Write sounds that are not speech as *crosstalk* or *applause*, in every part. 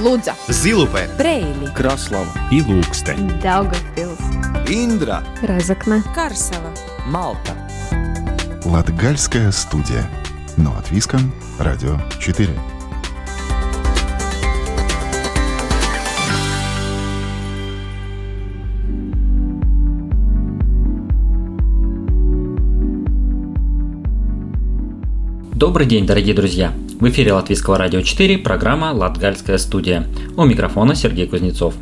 Лудза, Зилупе, Брейли, Краслава и Лукстен. Daugavpils, Индра Разокна, Карсела. Малта Латгальская студия. Но от Виска, Радио 4. Добрый день, дорогие друзья! В эфире Латвийского радио 4, программа «Латгальская студия». У микрофона Сергей Кузнецов.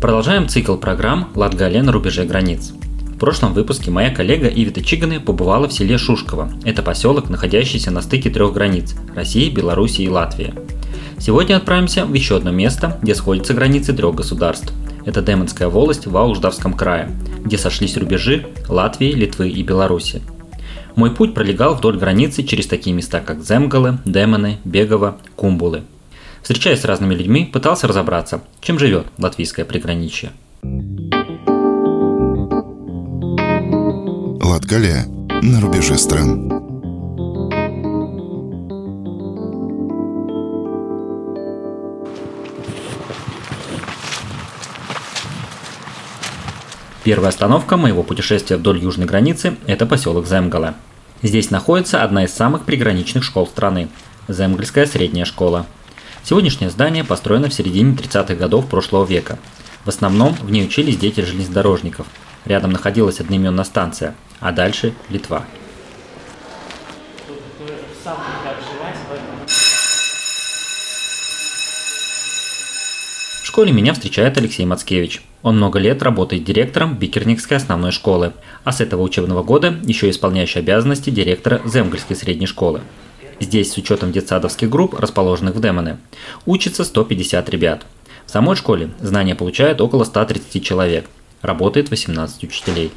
Продолжаем цикл программ «Латгалия на рубеже границ». В прошлом выпуске моя коллега Ивита Чиганы побывала в селе Шушково. Это поселок, находящийся на стыке трех границ – России, Беларуси и Латвии. Сегодня отправимся в еще одно место, где сходятся границы трех государств. Это Демонская волость в Ауждавском крае, где сошлись рубежи Латвии, Литвы и Беларуси. Мой путь пролегал вдоль границы через такие места, как Земгалы, Демоны, Бегово, Кумбулы. Встречаясь с разными людьми, пытался разобраться, чем живет латвийское приграничье. Латгалия на рубеже стран. Первая остановка моего путешествия вдоль южной границы – это поселок Земгала. Здесь находится одна из самых приграничных школ страны – Земгальская средняя школа. Сегодняшнее здание построено в середине 30-х годов прошлого века. В основном в ней учились дети железнодорожников. Рядом находилась одноименная станция, а дальше – Литва. В школе меня встречает Алексей Мацкевич. Он много лет работает директором Бикерникской основной школы, а с этого учебного года еще исполняющий обязанности директора Земгальской средней школы. Здесь, с учетом детсадовских групп, расположенных в Демоне, учатся 150 ребят. В самой школе знания получают около 130 человек. Работает 18 учителей.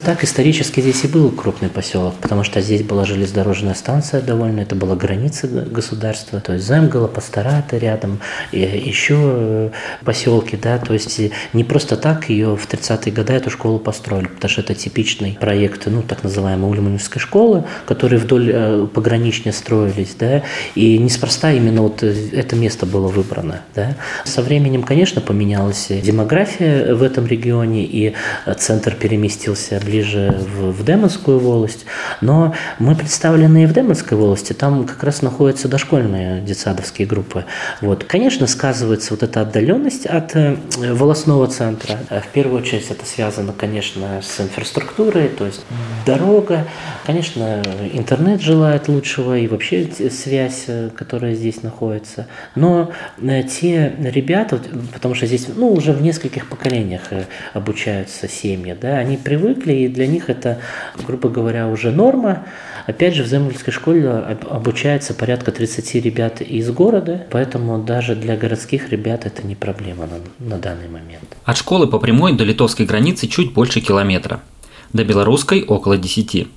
Так исторически здесь и был крупный поселок, потому что здесь была железнодорожная станция довольно, это была граница государства, то есть Земгала, Пастората рядом, и еще поселки, да, то есть не просто так ее в 30-е годы эту школу построили, потому что это типичный проект, ну, так называемой Ульманевской школы, которые вдоль э, пограничня строились, да, и неспроста именно вот это место было выбрано, да. Со временем, конечно, поменялась демография в этом регионе, и центр переместился ближе в, в Демонскую волость, но мы представлены и в Демонской волости, там как раз находятся дошкольные детсадовские группы. Вот. Конечно, сказывается вот эта отдаленность от э, волосного центра. В первую очередь это связано, конечно, с инфраструктурой, то есть дорога, конечно, интернет желает лучшего и вообще связь, э, которая здесь находится. Но э, те ребята, потому что здесь ну, уже в нескольких поколениях обучаются семьи, да, они привыкли и для них это, грубо говоря, уже норма. Опять же, в Землянской школе обучается порядка 30 ребят из города, поэтому даже для городских ребят это не проблема на, на данный момент. От школы по прямой до литовской границы чуть больше километра. До белорусской около 10.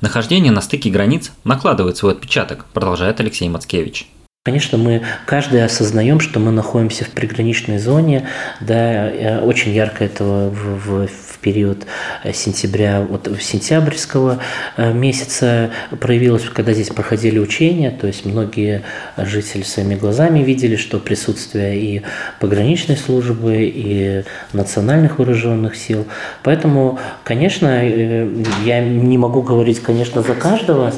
Нахождение на стыке границ накладывает свой отпечаток, продолжает Алексей Мацкевич. Конечно, мы каждый осознаем, что мы находимся в приграничной зоне, да, очень ярко этого в, в, в период сентября, вот сентябрьского месяца проявилось, когда здесь проходили учения, то есть многие жители своими глазами видели, что присутствие и пограничной службы, и национальных вооруженных сил. Поэтому, конечно, я не могу говорить, конечно, за каждого,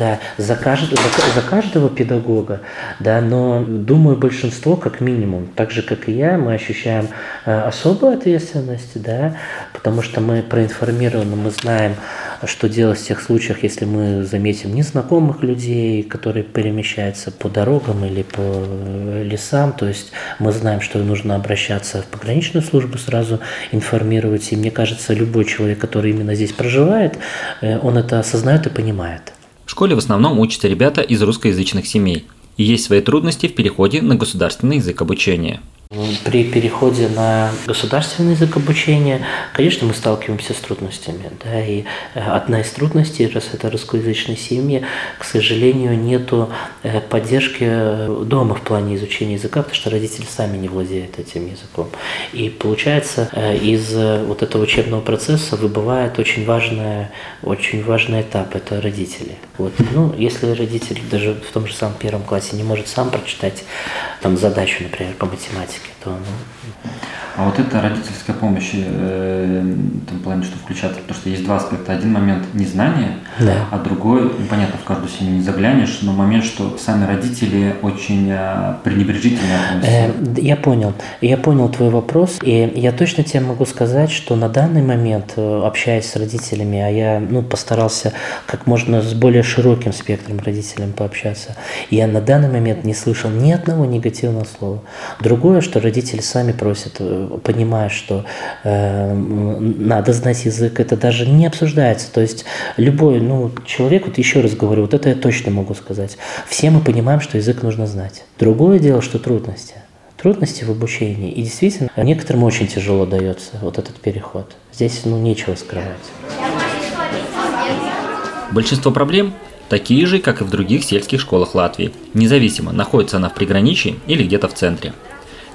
да, за, кажд, за, за каждого педагога, да, но думаю, большинство, как минимум, так же, как и я, мы ощущаем э, особую ответственность, да, потому что мы проинформированы, мы знаем, что делать в тех случаях, если мы заметим незнакомых людей, которые перемещаются по дорогам или по лесам, то есть мы знаем, что нужно обращаться в пограничную службу, сразу информировать, и мне кажется, любой человек, который именно здесь проживает, э, он это осознает и понимает. В школе в основном учатся ребята из русскоязычных семей, и есть свои трудности в переходе на государственный язык обучения. При переходе на государственный язык обучения, конечно, мы сталкиваемся с трудностями. Да, и э, одна из трудностей, раз это русскоязычные семьи, к сожалению, нету э, поддержки э, дома в плане изучения языка, потому что родители сами не владеют этим языком. И получается, из вот этого учебного процесса выбывает очень важная, очень важный этап – это родители. Вот. Ну, если родитель даже в том же самом первом классе не может сам прочитать там задачу, например, по математике, basket. То ну, а вот эта родительская помощь, э, в том плане, что включаться, потому что есть два аспекта. Один момент незнания, да. а другой, ну, понятно, в каждую семью не заглянешь, но момент, что сами родители очень э, пренебрежительно относятся. Э, я понял. Я понял твой вопрос, и я точно тебе могу сказать, что на данный момент, э, общаясь с родителями, а я ну, постарался как можно с более широким спектром родителям пообщаться, я на данный момент не слышал ни одного негативного слова. Другое, что родители сами просят э, понимая, что э, надо знать язык, это даже не обсуждается. То есть любой ну, человек, вот еще раз говорю, вот это я точно могу сказать, все мы понимаем, что язык нужно знать. Другое дело, что трудности трудности в обучении. И действительно, некоторым очень тяжело дается вот этот переход. Здесь ну, нечего скрывать. Большинство проблем такие же, как и в других сельских школах Латвии, независимо, находится она в приграничии или где-то в центре.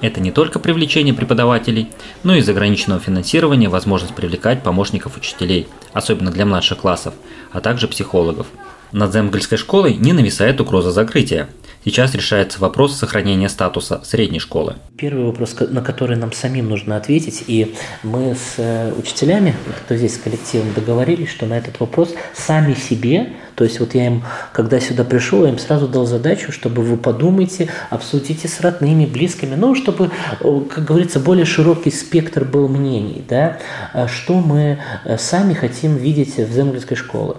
Это не только привлечение преподавателей, но и из ограниченного финансирования возможность привлекать помощников учителей, особенно для младших классов, а также психологов. Над Земгольской школой не нависает угроза закрытия. Сейчас решается вопрос сохранения статуса средней школы. Первый вопрос, на который нам самим нужно ответить, и мы с э, учителями, кто здесь с коллективом, договорились, что на этот вопрос сами себе то есть вот я им, когда сюда пришел, я им сразу дал задачу, чтобы вы подумайте, обсудите с родными, близкими, ну, чтобы, как говорится, более широкий спектр был мнений, да, а что мы э, сами хотим видеть в землянской школе.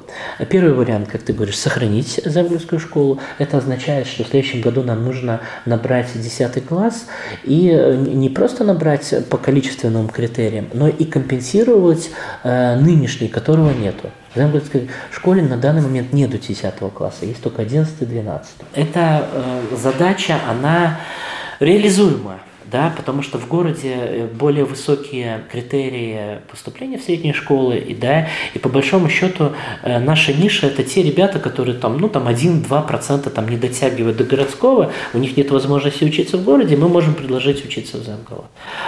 Первый вариант, как ты говоришь, сохранить землянскую школу. Это означает, что в следующем году нам нужно набрать 10 класс и э, не просто набрать по количественным критериям, но и компенсировать э, нынешний, которого нету. В Земгольской школе на данный момент нет 10 класса, есть только 11-12. Эта э, задача, она реализуемая да, потому что в городе э, более высокие критерии поступления в средние школы, и, да, и по большому счету э, наша ниша – это те ребята, которые там, ну, там 1-2% там не дотягивают до городского, у них нет возможности учиться в городе, мы можем предложить учиться в Замково.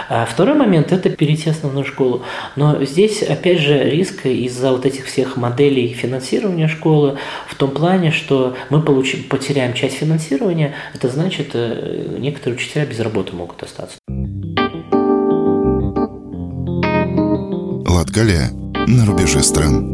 А второй момент – это перейти основную школу. Но здесь, опять же, риск из-за вот этих всех моделей финансирования школы в том плане, что мы получим, потеряем часть финансирования, это значит, э, некоторые учителя без работы могут остаться. Латгалия на рубеже стран.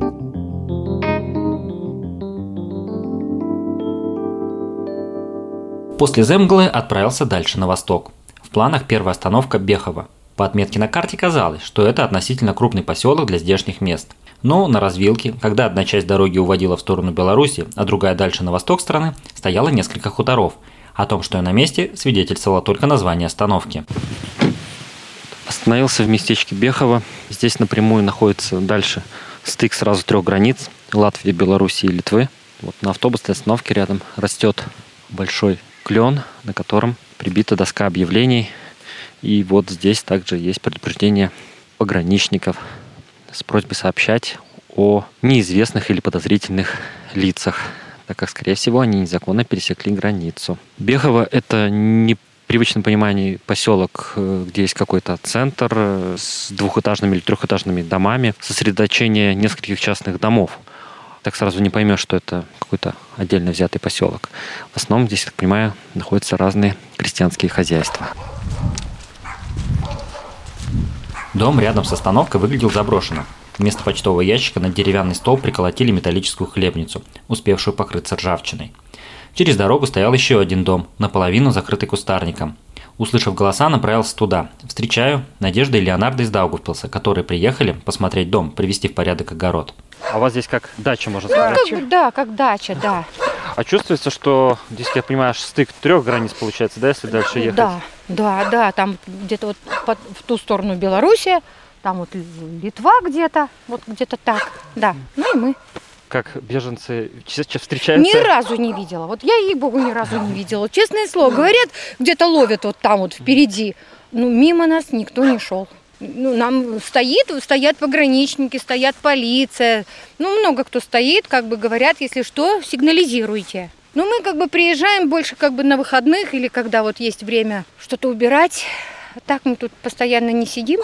После Земглы отправился дальше на восток. В планах первая остановка Бехова. По отметке на карте казалось, что это относительно крупный поселок для здешних мест. Но на развилке, когда одна часть дороги уводила в сторону Беларуси, а другая дальше на восток страны, стояло несколько хуторов – о том, что я на месте, свидетельствовало только название остановки. Остановился в местечке Бехово. Здесь напрямую находится дальше стык сразу трех границ – Латвии, Белоруссии и Литвы. Вот на автобусной остановке рядом растет большой клен, на котором прибита доска объявлений. И вот здесь также есть предупреждение пограничников с просьбой сообщать о неизвестных или подозрительных лицах так как, скорее всего, они незаконно пересекли границу. Бехово – это не привычном понимании поселок, э, где есть какой-то центр э, с двухэтажными или трехэтажными домами, сосредоточение нескольких частных домов. Так сразу не поймешь, что это какой-то отдельно взятый поселок. В основном здесь, так понимаю, находятся разные крестьянские хозяйства. Дом рядом с остановкой выглядел заброшенным. Вместо почтового ящика на деревянный стол приколотили металлическую хлебницу, успевшую покрыться ржавчиной. Через дорогу стоял еще один дом, наполовину закрытый кустарником. Услышав голоса, направился туда. Встречаю Надежда и Леонардо из Даугавпилса, которые приехали посмотреть дом, привести в порядок огород. А у вас здесь как дача, можно сказать? Ну, как, да, как дача, да. А чувствуется, что здесь, я понимаю, стык трех границ получается, да, если дальше ехать? Да, да, да, там где-то вот под, в ту сторону Белоруссия, там вот Литва где-то, вот где-то так, да. Ну и мы. Как беженцы встречаются? Ни разу не видела. Вот я ей-богу ни разу не видела. Честное слово, говорят, где-то ловят вот там вот впереди. ну, мимо нас никто не шел. Ну, нам стоит, стоят пограничники, стоят полиция. Ну, много кто стоит, как бы говорят, если что, сигнализируйте. Ну, мы как бы приезжаем больше как бы на выходных или когда вот есть время что-то убирать. Так мы тут постоянно не сидим.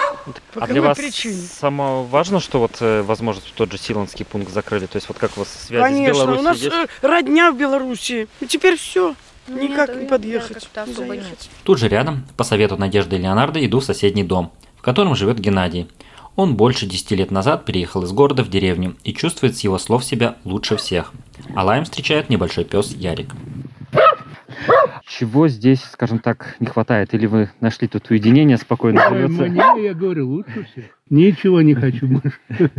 а для вас причине? само важно, что вот, э, возможно, тот же Силанский пункт закрыли? То есть вот как у вас связь Конечно, с Беларусью у нас есть? э, родня в Беларуси. И теперь все. Ну, Никак нет, не подъехать, не нет. Тут же рядом, по совету Надежды и Леонардо, иду в соседний дом, в котором живет Геннадий. Он больше 10 лет назад переехал из города в деревню и чувствует с его слов себя лучше всех. А лаем встречает небольшой пес Ярик. Чего здесь, скажем так, не хватает? Или вы нашли тут уединение, спокойно живется? Мне, я говорю, лучше всех. Ничего не хочу больше.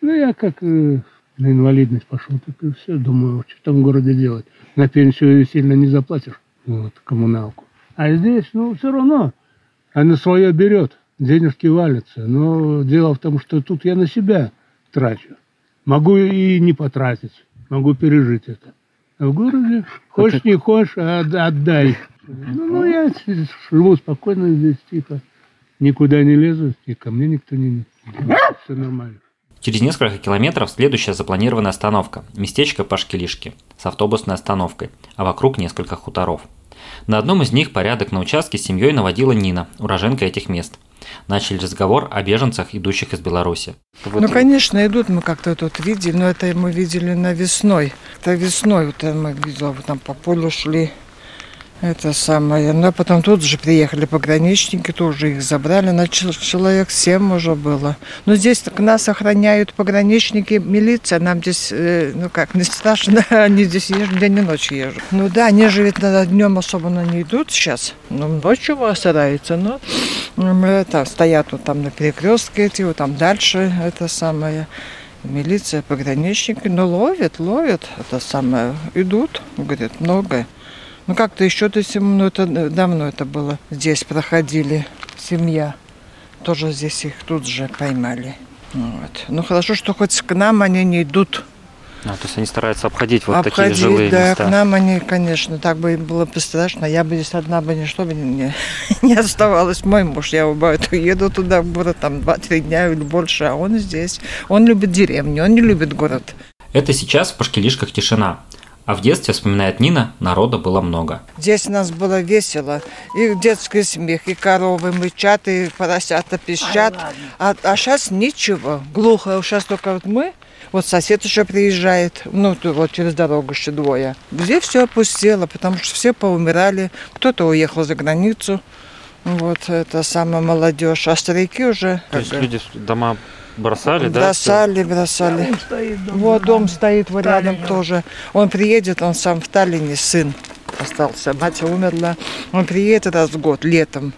Ну, я как э, на инвалидность пошел, так и все. Думаю, что в том городе делать. На пенсию сильно не заплатишь, вот, коммуналку. А здесь, ну, все равно, она свое берет, денежки валятся. Но дело в том, что тут я на себя трачу. Могу и не потратить, могу пережить это. В городе, хочешь не хочешь, а от- отдай. Ну, ну, я живу спокойно здесь, тихо. Никуда не лезу, и ко мне никто не... Все нормально. Через несколько километров следующая запланированная остановка – местечко Пашкилишки с автобусной остановкой, а вокруг несколько хуторов. На одном из них порядок на участке с семьей наводила Нина, уроженка этих мест. Начали разговор о беженцах, идущих из Беларуси. Вот Ну, конечно, идут, мы как-то тут видели, но это мы видели на весной. Это весной, вот я мы видела, вот там по полю шли. Это самое. Но потом тут же приехали пограничники, тоже их забрали. На чел- человек семь уже было. Но здесь так нас охраняют пограничники, милиция. Нам здесь, э, ну как, не страшно. *laughs* Они здесь езжут, день и ночь езжут. Ну да, они же ведь на- днем особенно не идут сейчас. Ну, ночью стараются, но это, стоят вот там на перекрестке эти, вот там дальше это самое. Милиция, пограничники, ну ловят, ловят, это самое, идут, говорят, много. Ну как-то еще до сем- ну это э, давно это было. Здесь проходили семья, тоже здесь их тут же поймали. Вот. Ну хорошо, что хоть к нам они не идут. А, то есть они стараются обходить вот такие Обходить, жилые да, места. к нам они, конечно, так бы им было бы страшно. Я бы здесь одна бы ничто бы не, *laughs* не оставалась. Мой муж, я бывает, уеду туда в город, там 2-3 дня или больше, а он здесь. Он любит деревню, он не любит город. Это сейчас в Пашкилишках тишина. А в детстве, вспоминает Нина, народа было много. Здесь у нас было весело. И детский смех, и коровы мычат, и поросята пищат. А, сейчас ничего. Глухо. Сейчас только вот мы, вот сосед еще приезжает, ну, вот через дорогу еще двое. Здесь все опустело, потому что все поумирали. Кто-то уехал за границу. Вот это самая молодежь. А старики уже... То есть люди дома бросали, да? Бросали, бросали. Вот дом стоит вот рядом тоже. Он приедет, он сам в Таллине, сын остался. Мать умерла. Он приедет раз в год, летом.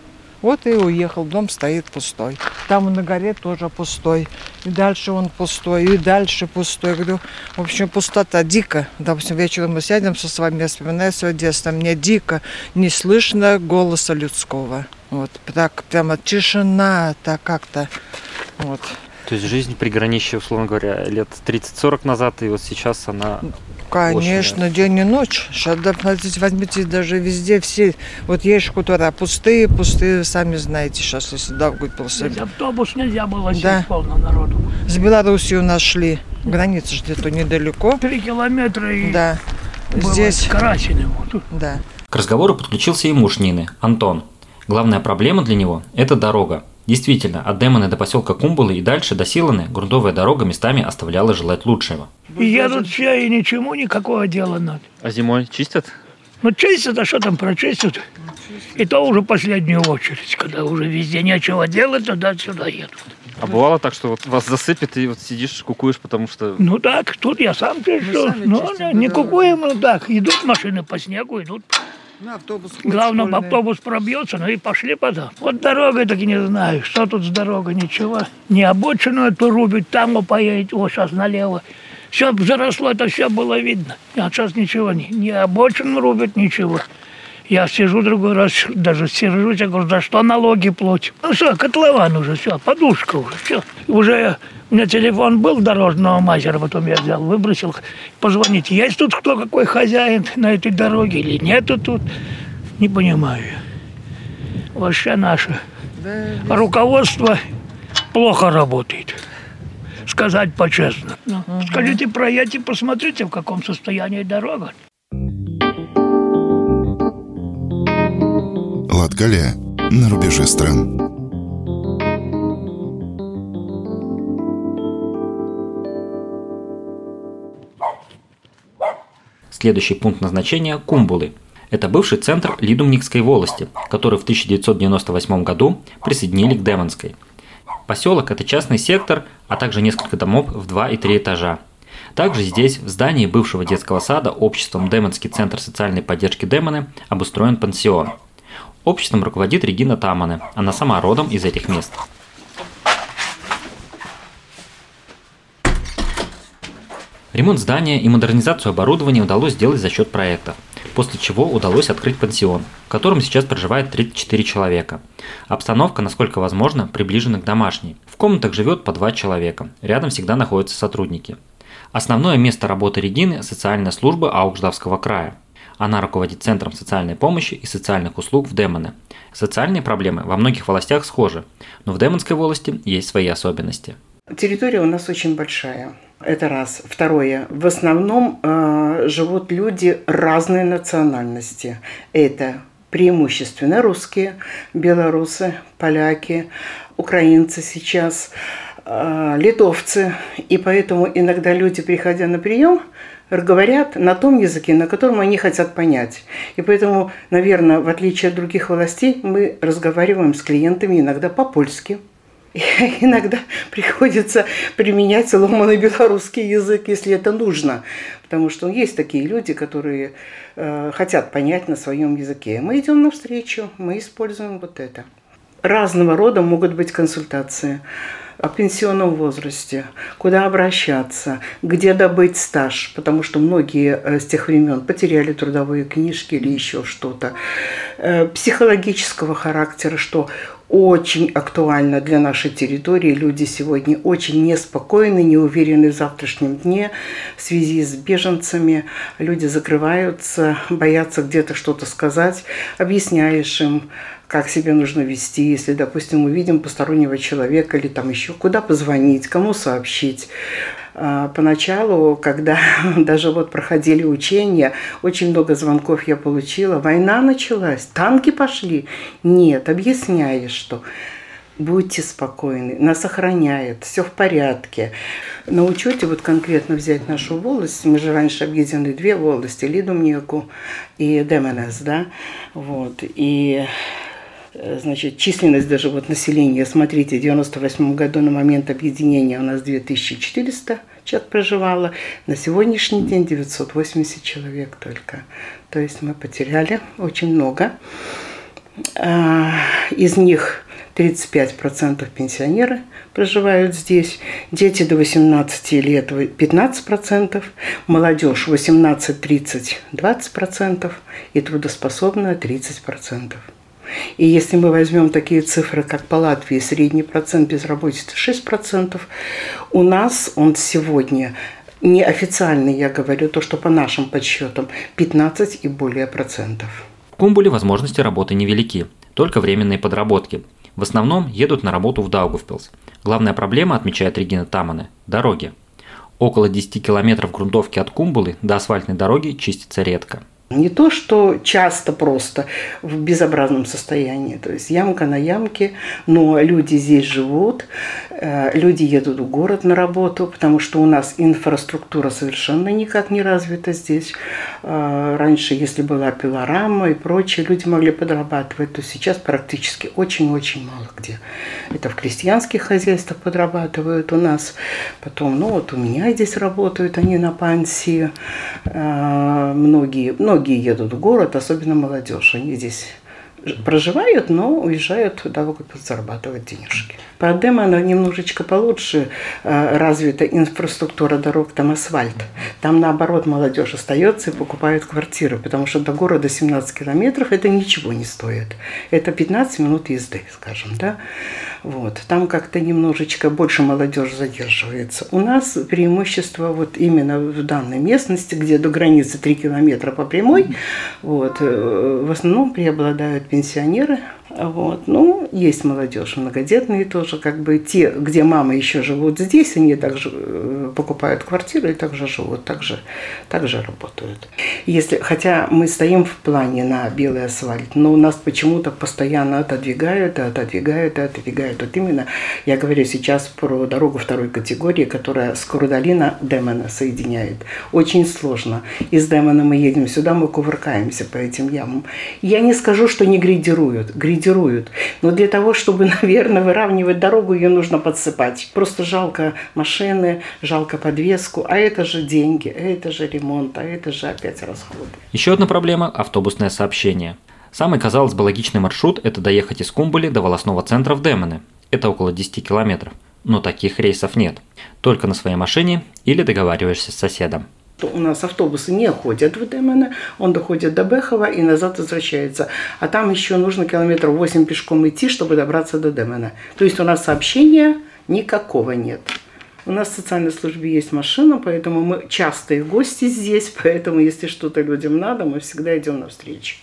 Вот и уехал, дом стоит пустой. Там на горе тоже пустой. И дальше он пустой, и дальше пустой. Говорю, в общем, пустота дико. Допустим, вечером мы сядем со вами, я вспоминаю свое детство. Мне дико, не слышно голоса людского. Вот так прямо тишина, так как-то. Вот. То есть жизнь приграничья, условно говоря, лет 30-40 назад, и вот сейчас она... Конечно, день и ночь. Сейчас, смотрите, возьмите даже везде все. Вот есть хутора пустые, пустые, сами знаете, сейчас если да, после. Ведь автобус нельзя было сесть Да. полно народу. С Белоруссией у нас шли. Граница же где-то недалеко. Три километра и Да. было Здесь, тут да. К разговору подключился и муж Нины, Антон. Главная проблема для него – это дорога. Действительно, от Демона до поселка Кумбалы и дальше до Силаны грунтовая дорога местами оставляла желать лучшего. И едут все, и ничему никакого дела нет. А зимой чистят? Ну, чистят, что там прочистят? И то уже последнюю очередь, когда уже везде нечего делать, тогда сюда едут. А бывало так, что вот вас засыпет, и вот сидишь, кукуешь, потому что... Ну так, тут я сам чищу. сами Ну, не, кукуем, ну так. Идут машины по снегу, идут. Ну, автобус Главное, школьный. автобус пробьется, ну и пошли потом. Вот дорога так и не знаю, что тут с дорогой, ничего. Не обочину эту рубить, там вы поедете, вот сейчас налево. Все заросло, это все было видно. А сейчас ничего, не, не обочину рубят, ничего. Я сижу другой раз, даже сижусь, я говорю, за что налоги платим? Ну все, котлован уже, все, подушка уже, все. Уже у меня телефон был дорожного мастера, потом я взял, выбросил. Позвоните, есть тут кто, какой хозяин на этой дороге или нету тут? Не понимаю. Вообще наше руководство плохо работает. Сказать по-честному. Ну, Скажите, проедьте, посмотрите, в каком состоянии дорога. Латгалия на рубеже стран. Следующий пункт назначения – Кумбулы. Это бывший центр Лидумникской волости, который в 1998 году присоединили к Демонской. Поселок – это частный сектор, а также несколько домов в 2 и 3 этажа. Также здесь, в здании бывшего детского сада, обществом Демонский центр социальной поддержки Демоны обустроен пансион. Обществом руководит Регина Таманы, она сама родом из этих мест. Ремонт здания и модернизацию оборудования удалось сделать за счет проекта, после чего удалось открыть пансион, в котором сейчас проживает 34 человека. Обстановка, насколько возможно, приближена к домашней. В комнатах живет по два человека, рядом всегда находятся сотрудники. Основное место работы Регины – социальная служба Аугждавского края. Она руководит Центром социальной помощи и социальных услуг в Демоне. Социальные проблемы во многих властях схожи, но в Демонской волости есть свои особенности. Территория у нас очень большая. Это раз. Второе. В основном э, живут люди разной национальности. Это преимущественно русские, белорусы, поляки, украинцы сейчас, э, литовцы. И поэтому иногда люди, приходя на прием, говорят на том языке, на котором они хотят понять. И поэтому, наверное, в отличие от других властей, мы разговариваем с клиентами иногда по-польски – *laughs* иногда приходится применять ломаный белорусский язык, если это нужно. Потому что есть такие люди, которые э, хотят понять на своем языке. Мы идем навстречу, мы используем вот это. Разного рода могут быть консультации о пенсионном возрасте, куда обращаться, где добыть стаж, потому что многие э, с тех времен потеряли трудовые книжки или еще что-то. Э, психологического характера, что очень актуально для нашей территории. Люди сегодня очень неспокойны, не уверены в завтрашнем дне в связи с беженцами. Люди закрываются, боятся где-то что-то сказать. Объясняешь им, как себя нужно вести, если, допустим, увидим постороннего человека или там еще куда позвонить, кому сообщить. А, поначалу, когда *laughs* даже вот проходили учения, очень много звонков я получила. Война началась, танки пошли. Нет, объясняешь, что будьте спокойны, нас охраняют, все в порядке. На учете вот конкретно взять нашу волость, мы же раньше объединены две волости, Лидумнику и Деменес, да, вот, и значит, численность даже вот населения, смотрите, в 98 году на момент объединения у нас 2400 человек проживало, на сегодняшний день 980 человек только. То есть мы потеряли очень много. А, из них 35% пенсионеры проживают здесь, дети до 18 лет 15%, молодежь 18-30 20% и трудоспособная 30%. И если мы возьмем такие цифры, как по Латвии, средний процент безработицы 6%, у нас он сегодня неофициальный, я говорю, то, что по нашим подсчетам, 15 и более процентов. В Кумбуле возможности работы невелики, только временные подработки. В основном едут на работу в Даугавпилс. Главная проблема, отмечает Регина Тамане – дороги. Около 10 километров грунтовки от Кумбулы до асфальтной дороги чистится редко – не то, что часто просто в безобразном состоянии, то есть ямка на ямке, но люди здесь живут, э, люди едут в город на работу, потому что у нас инфраструктура совершенно никак не развита здесь. Э, раньше, если была пилорама и прочее, люди могли подрабатывать, то сейчас практически очень-очень мало где. Это в крестьянских хозяйствах подрабатывают у нас, потом, ну вот у меня здесь работают они на пансии, э, многие, многие многие едут в город, особенно молодежь. Они здесь проживают, но уезжают туда зарабатывать денежки. По Демону немножечко получше э, развита инфраструктура дорог, там асфальт. Там наоборот молодежь остается и покупает квартиры, потому что до города 17 километров это ничего не стоит. Это 15 минут езды, скажем, да. Вот. Там как-то немножечко больше молодежь задерживается. У нас преимущество вот именно в данной местности, где до границы 3 километра по прямой, вот, э, в основном преобладают пенсионеры, Вот. Ну, есть молодежь многодетные тоже, как бы те, где мамы еще живут здесь, они также э, покупают квартиры и также живут, также, также работают. Если, хотя мы стоим в плане на белый асфальт, но у нас почему-то постоянно отодвигают, отодвигают, отодвигают. Вот именно я говорю сейчас про дорогу второй категории, которая с Курдалина Демона соединяет. Очень сложно. Из Демона мы едем сюда, мы кувыркаемся по этим ямам. Я не скажу, что не грейдируют. Грейдируют. Но для того, чтобы, *laughs* наверное, выравнивать дорогу, ее нужно подсыпать. Просто жалко машины, жалко подвеску. А это же деньги, это же ремонт, а это же опять расходы. Еще одна проблема – автобусное сообщение. Самый, казалось бы, логичный маршрут – это доехать из Кумбули до волосного центра в Демоны. Это около 10 километров. Но таких рейсов нет. Только на своей машине или договариваешься с соседом у нас автобусы не ходят в Демена, он доходит до Бехова и назад возвращается. А там еще нужно километров 8 пешком идти, чтобы добраться до Демена. То есть у нас сообщения никакого нет. У нас в социальной службе есть машина, поэтому мы частые гости здесь, *laughs* поэтому если что-то людям надо, мы всегда идем навстречу.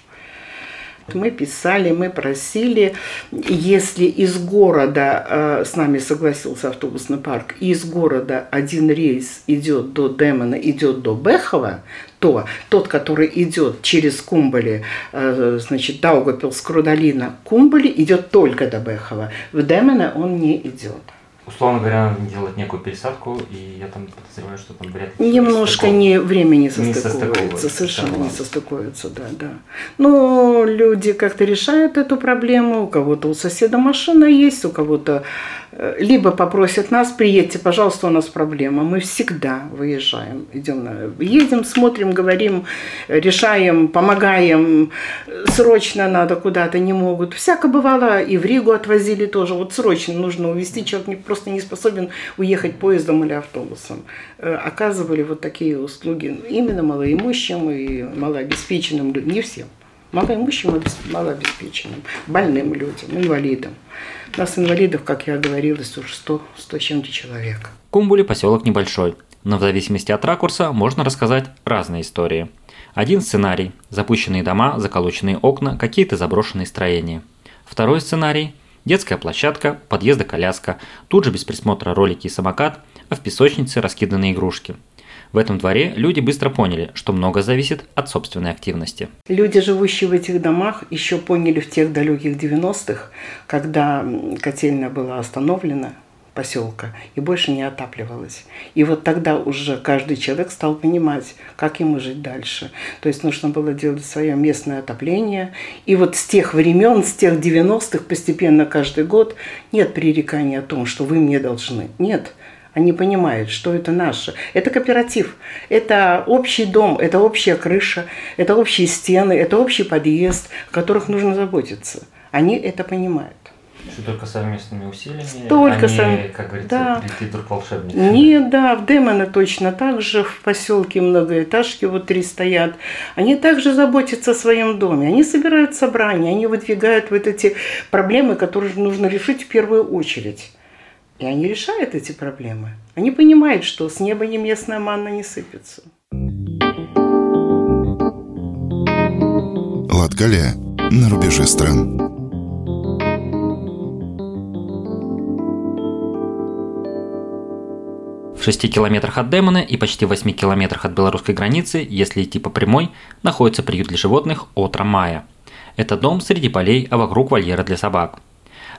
Мы писали, мы просили, если из города э, с нами согласился автобусный парк, из города один рейс идет до Демона, идет до Бехова, то тот, который идет через Кумбали, э, значит, Даугапилс, Крудалина, Кумбали, идет только до Бехова. В Демона он не идет условно говоря, делать некую пересадку, и я там подозреваю, что там вряд ли... Немножко не время не состыковывается, не состыковывается совершенно не состыковывается, да, да. Но люди как-то решают эту проблему, у кого-то у соседа машина есть, у кого-то либо попросят нас, приедьте, пожалуйста, у нас проблема. Мы всегда выезжаем, идем, едем, смотрим, говорим, решаем, помогаем. Срочно надо куда-то, не могут. Всяко бывало, и в Ригу отвозили тоже. Вот срочно нужно увезти, человек просто не способен уехать поездом или автобусом. Э, оказывали вот такие услуги именно малоимущим и малообеспеченным людям, не всем малоимущим малообеспеченным, больным людям, инвалидам. У нас инвалидов, как я говорила, уже 100, 100 чем-то человек. Кумбули поселок небольшой, но в зависимости от ракурса можно рассказать разные истории. Один сценарий – запущенные дома, заколоченные окна, какие-то заброшенные строения. Второй сценарий – детская площадка, подъезда коляска, тут же без присмотра ролики и самокат, а в песочнице раскиданы игрушки – в этом дворе люди быстро поняли, что много зависит от собственной активности. Люди, живущие в этих домах, еще поняли в тех далеких 90-х, когда котельная была остановлена, поселка и больше не отапливалась. И вот тогда уже каждый человек стал понимать, как ему жить дальше. То есть нужно было делать свое местное отопление. И вот с тех времен, с тех 90-х постепенно каждый год нет пререкания о том, что вы мне должны. Нет. Они понимают, что это наше. Это кооператив, это общий дом, это общая крыша, это общие стены, это общий подъезд, о которых нужно заботиться. Они это понимают. Что только совместными усилиями, только они, сам... как говорится, да. друг волшебники. Нет, да, в Демоне точно так же, в поселке многоэтажки вот три стоят. Они также заботятся о своем доме, они собирают собрания, они выдвигают вот эти проблемы, которые нужно решить в первую очередь. И они решают эти проблемы. Они понимают, что с неба не местная манна не сыпется. Латгалия на рубеже стран. В 6 километрах от Демона и почти 8 километрах от белорусской границы, если идти по прямой, находится приют для животных Отра Мая. Это дом среди полей, а вокруг вольера для собак –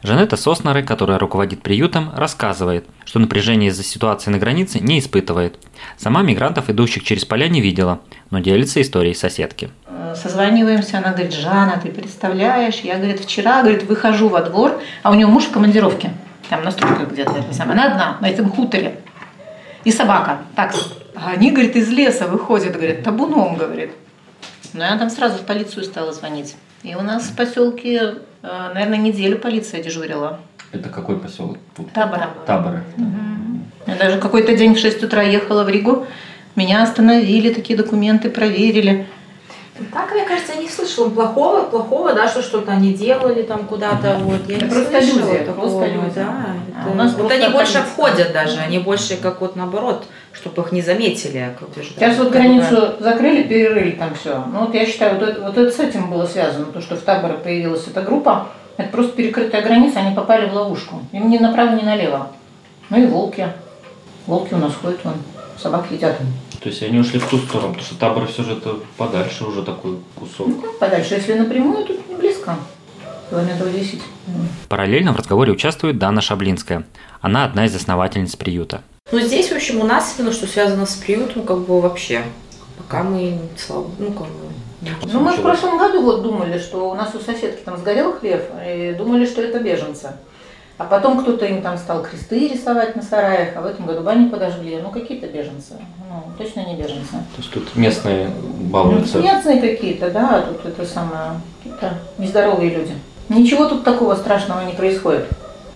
Жанетта Соснеры, которая руководит приютом, рассказывает, что напряжение из-за ситуации на границе не испытывает. Сама мигрантов, идущих через поля, не видела, но делится историей соседки. Э, созваниваемся, она говорит, Жанна, ты представляешь, я, говорит, вчера, говорит, выхожу во двор, а у нее муж в командировке, там на стройках где-то, она одна, на этом хуторе, и собака, так, а они, говорит, из леса выходят, говорит, табуном, говорит. Но ну, я там сразу в полицию стала звонить. И у нас в поселке наверное, неделю полиция дежурила. Это какой поселок? Табора. Таборы. Угу. Я даже какой-то день в 6 утра ехала в Ригу. Меня остановили, такие документы проверили. Так, мне кажется, я не слышала плохого, плохого, да, что что-то они делали там куда-то, вот. Я это не просто слышала люди, такого, просто люди. да. А это, у нас вот они больше входят даже, они больше как вот наоборот, чтобы их не заметили. Как Сейчас вот границу закрыли, перерыли там все. Ну вот я считаю, вот это, вот это с этим было связано, то, что в таборе появилась эта группа, Это просто перекрытая граница, они попали в ловушку. Им ни направо, ни налево. Ну и волки. Волки у нас ходят, вон, собак едят. То есть они ушли в ту сторону, потому что табор все же это подальше уже такой кусок. Ну подальше, если напрямую, тут не близко. Километров 10. Параллельно в разговоре участвует Дана Шаблинская. Она одна из основательниц приюта. Ну, здесь, в общем, у нас именно что связано с приютом, как бы вообще. Пока мы, слава, ну, как бы... Ну, мы в прошлом году вот думали, что у нас у соседки там сгорел хлеб, и думали, что это беженцы. А потом кто-то им там стал кресты рисовать на сараях, а в этом году бани подожгли. Ну, какие-то беженцы. Ну, точно не беженцы. То есть тут местные балуются? Ну, местные какие-то, да, тут это самое, какие-то нездоровые люди. Ничего тут такого страшного не происходит.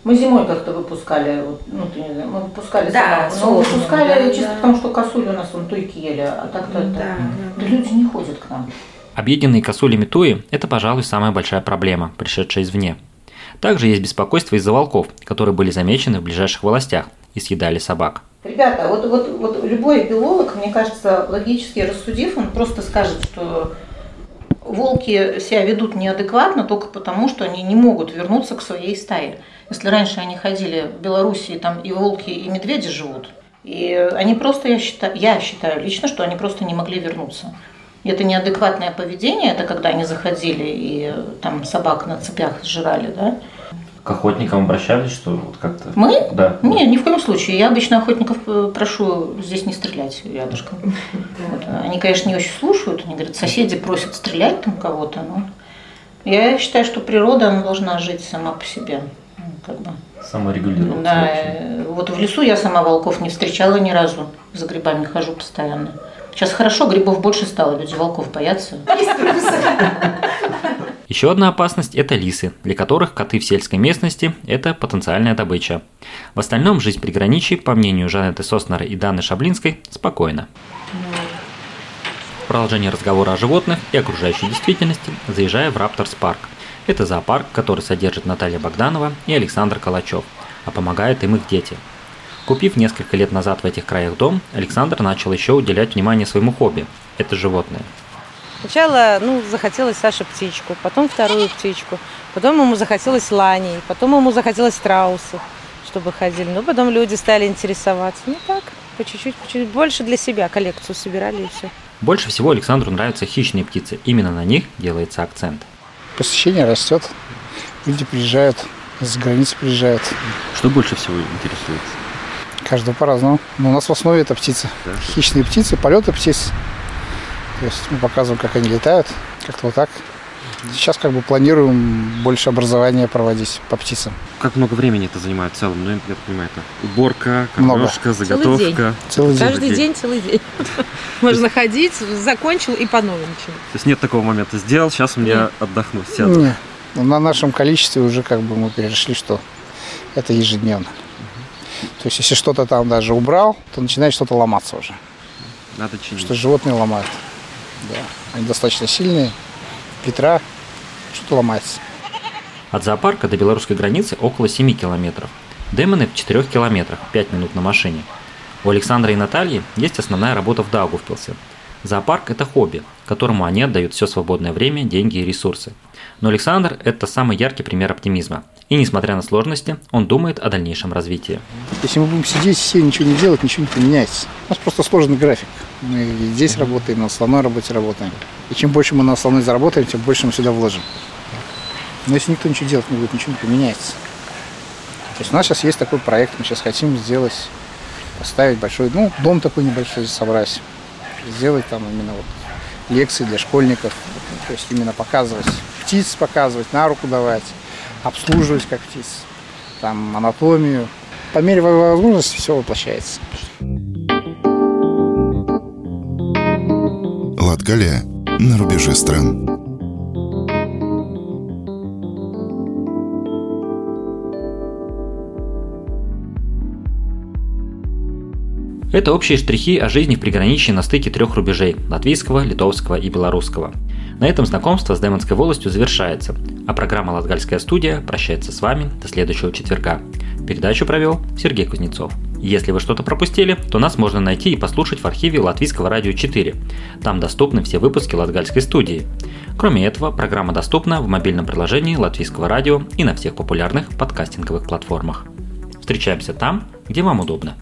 Мы зимой как-то выпускали, вот, ну, ты не знаю, мы выпускали Да, собак. Но солнце, выпускали да, чисто да. потому, что косули у нас вон туйки ели, а так-то это... Да, Да люди не ходят к нам. Объеденные косули Туи – это, пожалуй, самая большая проблема, пришедшая извне. Также есть беспокойство из-за волков, которые были замечены в ближайших властях и съедали собак. Ребята, вот, вот, вот любой биолог, мне кажется, логически рассудив, он просто скажет, что волки себя ведут неадекватно только потому, что они не могут вернуться к своей стае. Если раньше они ходили в Белоруссии, там и волки, и медведи живут, и они просто, я считаю, я считаю лично, что они просто не могли вернуться. Это неадекватное поведение, это когда они заходили и там собак на цепях сжирали, да? К охотникам обращались, что вот как-то... Мы? Да. Не, ни в коем случае. Я обычно охотников э, прошу здесь не стрелять рядышком. Вот. Они, конечно, не очень слушают. Они говорят, соседи просят стрелять там кого-то. Но я считаю, что природа она должна жить сама по себе. Ну, Как бы. Саморегулироваться. Да, э, вот в лесу я сама волков не встречала ни разу. За грибами хожу постоянно. Сейчас хорошо, грибов больше стало, люди волков боятся. Еще одна опасность – это лисы, для которых коты в сельской местности – это потенциальная добыча. В остальном жизнь приграничий, по мнению Жанеты Соснера и Даны Шаблинской, спокойна. В продолжение разговора о животных и окружающей действительности заезжая в Рапторс парк. Это зоопарк, который содержит Наталья Богданова и Александр Калачев, а помогают им их дети. Купив несколько лет назад в этих краях дом, Александр начал еще уделять внимание своему хобби – это животные. Сначала, ну, захотелось Саше птичку, потом вторую птичку, потом ему захотелось ланей, потом ему захотелось страусов, чтобы ходили. Ну, потом люди стали интересоваться. Ну, так, по чуть-чуть, по чуть-чуть. Больше для себя коллекцию собирали и все. Больше всего Александру нравятся хищные птицы, именно на них делается акцент. Посещение растет, люди приезжают, с границы приезжают. Что больше всего интересует? Каждого по-разному. Но у нас в основе это птицы. Да? Хищные птицы, полеты птиц. То есть мы показываем, как они летают, как-то вот так. Сейчас как бы планируем больше образования проводить по птицам. Как много времени это занимает в целом? Ну, я так понимаю, это уборка, Много. кормежка, заготовка. Целый день. Каждый день, целый день. *laughs* *laughs* Можно ходить, закончил и по начал. То есть нет такого момента. Сделал, сейчас мне Нет. отдохну, сяду. Не. Ну, На нашем количестве уже как бы мы перешли, что это ежедневно. То есть если что-то там даже убрал, то начинает что-то ломаться уже. Надо чинить. Что животные ломают. Да. Они достаточно сильные. Петра что-то ломается. От зоопарка до белорусской границы около 7 километров. Демоны в 4 километрах, 5 минут на машине. У Александра и Натальи есть основная работа в Даугавпилсе. Зоопарк – это хобби, которому они отдают все свободное время, деньги и ресурсы. Но Александр – это самый яркий пример оптимизма. И несмотря на сложности, он думает о дальнейшем развитии. Если мы будем сидеть, все ничего не делать, ничего не поменяется. У нас просто сложный график. Мы и здесь работаем, на основной работе работаем. И чем больше мы на основной заработаем, тем больше мы сюда вложим. Но если никто ничего делать не будет, ничего не поменяется. То есть у нас сейчас есть такой проект, мы сейчас хотим сделать, поставить большой, ну, дом такой небольшой собрать. Сделать там именно вот лекции для школьников. То есть именно показывать птиц, показывать, на руку давать, обслуживать как птиц, там анатомию. По мере возможности все воплощается. Латгалия на рубеже стран. Это общие штрихи о жизни в приграничье на стыке трех рубежей – латвийского, литовского и белорусского. На этом знакомство с Демонской волостью завершается, а программа «Латгальская студия» прощается с вами до следующего четверга. Передачу провел Сергей Кузнецов. Если вы что-то пропустили, то нас можно найти и послушать в архиве Латвийского радио 4. Там доступны все выпуски Латгальской студии. Кроме этого, программа доступна в мобильном приложении Латвийского радио и на всех популярных подкастинговых платформах. Встречаемся там, где вам удобно.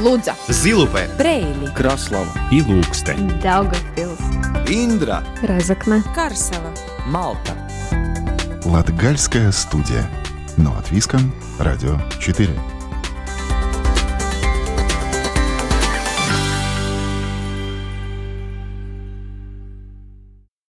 Лудза, Зилупе, Брейли, Краслава и Лукстен. Daugavpils, Индра, Разокна, Карсела, Малта. Латгальская студия. На латвийском радио 4.